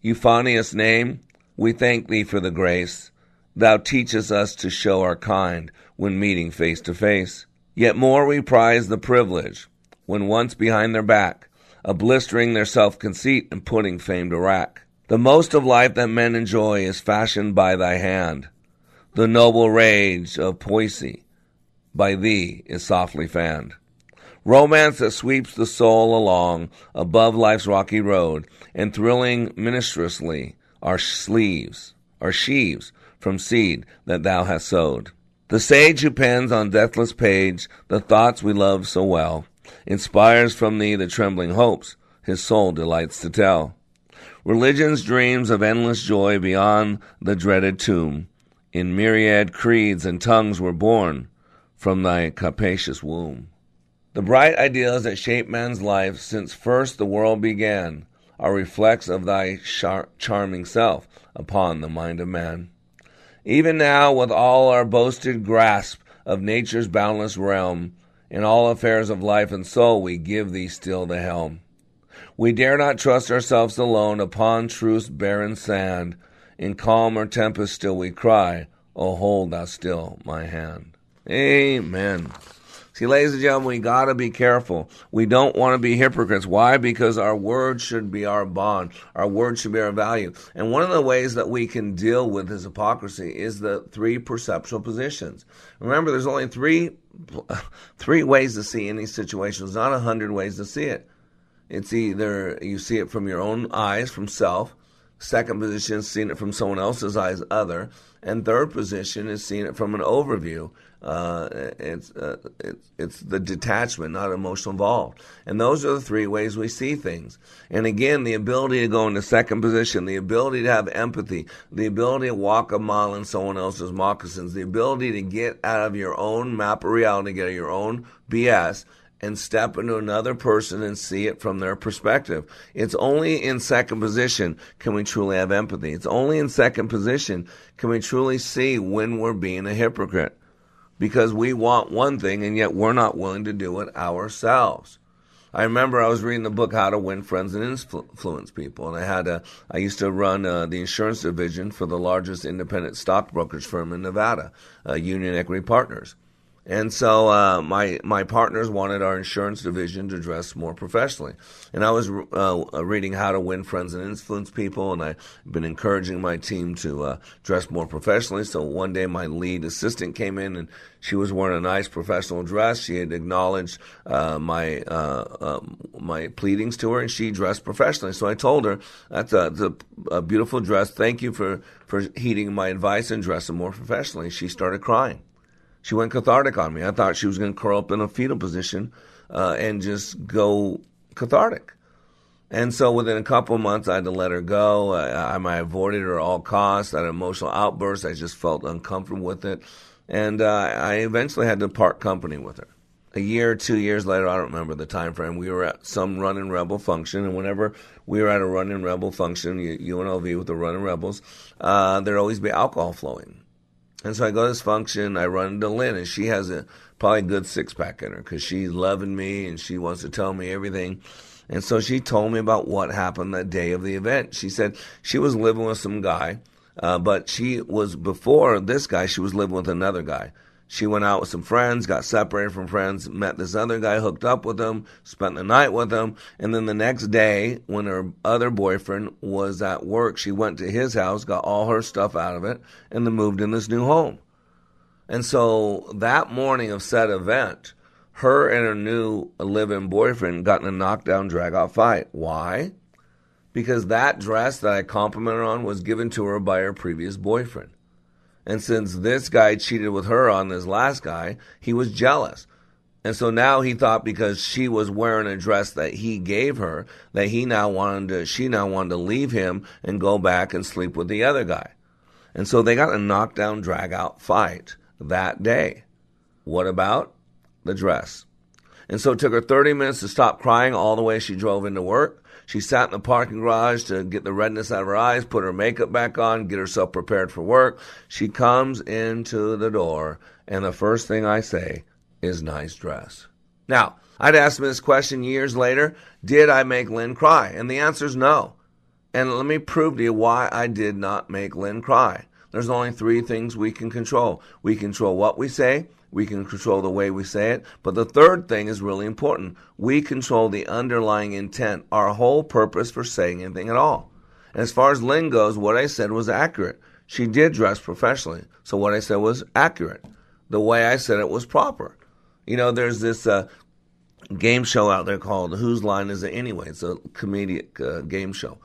euphonious name, we thank thee for the grace. Thou teachest us to show our kind when meeting face to face. Yet more we prize the privilege, when once behind their back, of blistering their self conceit and putting fame to rack. The most of life that men enjoy is fashioned by thy hand. The noble rage of poesy by thee is softly fanned. Romance that sweeps the soul along above life's rocky road, and thrilling ministrously are sleeves, are sheaves from seed that thou hast sowed. The sage who pens on deathless page the thoughts we love so well, inspires from thee the trembling hopes his soul delights to tell. Religion's dreams of endless joy beyond the dreaded tomb in myriad creeds and tongues were born from thy capacious womb. The bright ideals that shape man's life since first the world began are reflects of thy char- charming self upon the mind of man. Even now, with all our boasted grasp of nature's boundless realm, in all affairs of life and soul, we give thee still the helm. We dare not trust ourselves alone upon truth's barren sand, in calm or tempest still we cry, Oh, hold thou still my hand. Amen. See, ladies and gentlemen, we got to be careful. We don't want to be hypocrites. Why? Because our word should be our bond. Our word should be our value. And one of the ways that we can deal with this hypocrisy is the three perceptual positions. Remember, there's only three three ways to see any situation. There's not a hundred ways to see it. It's either you see it from your own eyes, from self. Second position is seeing it from someone else's eyes, other. And third position is seeing it from an overview. Uh, it's, uh, it's, it's the detachment, not emotional involved. And those are the three ways we see things. And again, the ability to go into second position, the ability to have empathy, the ability to walk a mile in someone else's moccasins, the ability to get out of your own map of reality, get out of your own BS, and step into another person and see it from their perspective. It's only in second position can we truly have empathy. It's only in second position can we truly see when we're being a hypocrite. Because we want one thing and yet we're not willing to do it ourselves. I remember I was reading the book How to Win Friends and Influence People, and I had a I used to run uh, the insurance division for the largest independent stockbrokers firm in Nevada, uh, Union Equity Partners. And so uh, my my partners wanted our insurance division to dress more professionally, and I was uh, reading How to Win Friends and Influence People, and I've been encouraging my team to uh, dress more professionally. So one day my lead assistant came in, and she was wearing a nice professional dress. She had acknowledged uh, my uh, um, my pleadings to her, and she dressed professionally. So I told her, "That's a, that's a beautiful dress. Thank you for for heeding my advice and dressing more professionally." She started crying she went cathartic on me. I thought she was going to curl up in a fetal position uh, and just go cathartic. And so within a couple of months, I had to let her go. I, I, avoided her at all costs. I had an emotional outburst. I just felt uncomfortable with it. And uh, I eventually had to part company with her. A year or two years later, I don't remember the time frame, we were at some running rebel function. And whenever we were at a running rebel function, UNLV with the running rebels, uh, there'd always be alcohol flowing. And so I go to this function, I run into Lynn, and she has a probably a good six pack in her because she's loving me and she wants to tell me everything. And so she told me about what happened that day of the event. She said she was living with some guy, uh, but she was before this guy, she was living with another guy. She went out with some friends, got separated from friends, met this other guy, hooked up with him, spent the night with him, and then the next day, when her other boyfriend was at work, she went to his house, got all her stuff out of it, and then moved in this new home. And so that morning of said event, her and her new live-in boyfriend got in a knockdown, drag-out fight. Why? Because that dress that I complimented on was given to her by her previous boyfriend. And since this guy cheated with her on this last guy, he was jealous. And so now he thought because she was wearing a dress that he gave her, that he now wanted to, she now wanted to leave him and go back and sleep with the other guy. And so they got a knockdown, drag out fight that day. What about the dress? And so it took her 30 minutes to stop crying all the way she drove into work. She sat in the parking garage to get the redness out of her eyes, put her makeup back on, get herself prepared for work. She comes into the door, and the first thing I say is, nice dress. Now, I'd me this question years later Did I make Lynn cry? And the answer is no. And let me prove to you why I did not make Lynn cry. There's only three things we can control we control what we say, we can control the way we say it. But the third thing is really important. We control the underlying intent, our whole purpose for saying anything at all. And as far as Lynn goes, what I said was accurate. She did dress professionally. So what I said was accurate. The way I said it was proper. You know, there's this uh, game show out there called Whose Line Is It Anyway? It's a comedic uh, game show.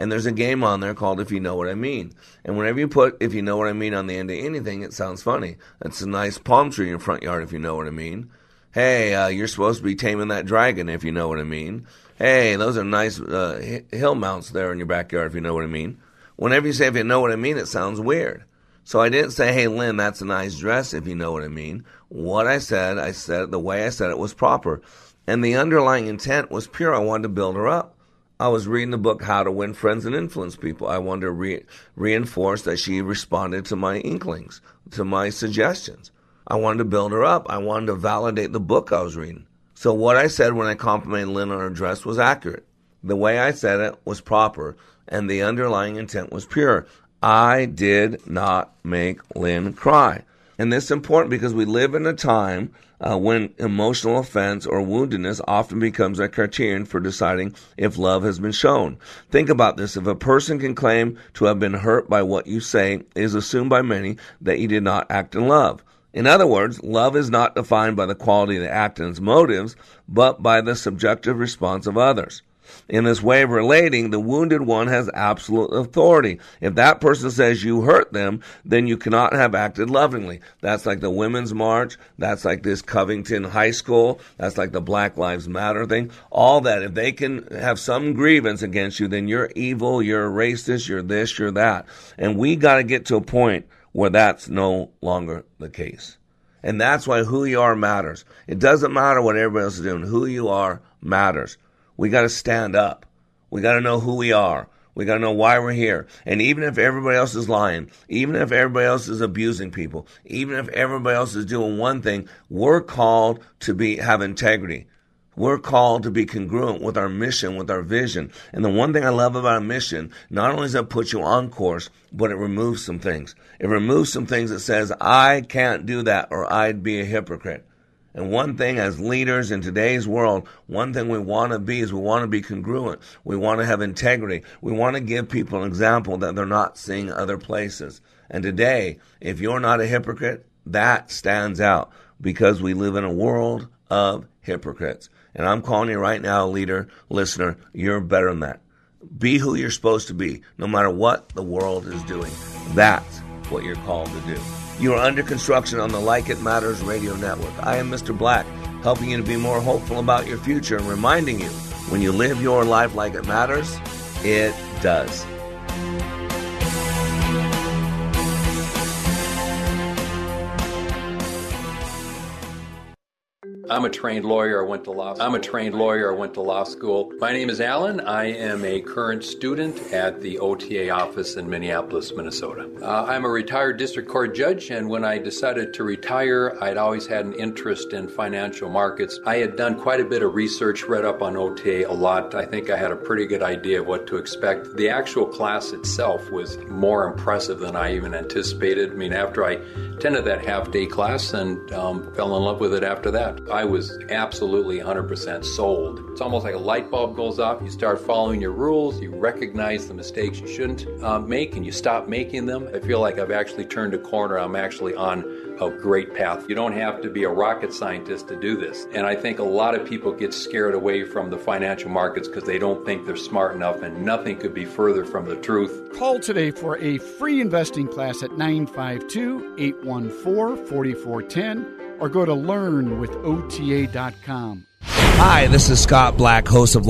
And there's a game on there called If You Know What I Mean. And whenever you put If You Know What I Mean on the end of anything, it sounds funny. That's a nice palm tree in your front yard, if you know what I mean. Hey, uh, you're supposed to be taming that dragon, if you know what I mean. Hey, those are nice uh, hill mounts there in your backyard, if you know what I mean. Whenever you say if you know what I mean, it sounds weird. So I didn't say, hey, Lynn, that's a nice dress, if you know what I mean. What I said, I said, the way I said it was proper. And the underlying intent was pure. I wanted to build her up. I was reading the book How to Win Friends and Influence People. I wanted to re- reinforce that she responded to my inklings, to my suggestions. I wanted to build her up. I wanted to validate the book I was reading. So what I said when I complimented Lynn on her dress was accurate. The way I said it was proper, and the underlying intent was pure. I did not make Lynn cry. And this is important because we live in a time uh, when emotional offense or woundedness often becomes a criterion for deciding if love has been shown. Think about this. If a person can claim to have been hurt by what you say, it is assumed by many that you did not act in love. In other words, love is not defined by the quality of the act and its motives, but by the subjective response of others. In this way of relating, the wounded one has absolute authority. If that person says you hurt them, then you cannot have acted lovingly. That's like the Women's March. That's like this Covington High School. That's like the Black Lives Matter thing. All that. If they can have some grievance against you, then you're evil, you're racist, you're this, you're that. And we got to get to a point where that's no longer the case. And that's why who you are matters. It doesn't matter what everybody else is doing. Who you are matters. We got to stand up. We got to know who we are. We got to know why we're here. And even if everybody else is lying, even if everybody else is abusing people, even if everybody else is doing one thing, we're called to be have integrity. We're called to be congruent with our mission, with our vision. And the one thing I love about a mission, not only does it put you on course, but it removes some things. It removes some things that says, I can't do that or I'd be a hypocrite. And one thing as leaders in today's world, one thing we want to be is we want to be congruent. We want to have integrity. We want to give people an example that they're not seeing other places. And today, if you're not a hypocrite, that stands out because we live in a world of hypocrites. And I'm calling you right now, leader, listener, you're better than that. Be who you're supposed to be, no matter what the world is doing. That's what you're called to do. You are under construction on the Like It Matters radio network. I am Mr. Black, helping you to be more hopeful about your future and reminding you when you live your life like it matters, it does. I'm a trained lawyer. I went to law. I'm a trained lawyer. I went to law school. My name is Alan. I am a current student at the OTA office in Minneapolis, Minnesota. Uh, I'm a retired district court judge, and when I decided to retire, I'd always had an interest in financial markets. I had done quite a bit of research, read up on OTA a lot. I think I had a pretty good idea of what to expect. The actual class itself was more impressive than I even anticipated. I mean, after I attended that half day class and um, fell in love with it after that. I was absolutely 100% sold. It's almost like a light bulb goes off. You start following your rules, you recognize the mistakes you shouldn't uh, make, and you stop making them. I feel like I've actually turned a corner. I'm actually on a great path. You don't have to be a rocket scientist to do this. And I think a lot of people get scared away from the financial markets because they don't think they're smart enough, and nothing could be further from the truth. Call today for a free investing class at 952 814 4410 or go to learnwithota.com. Hi, this is Scott Black, host of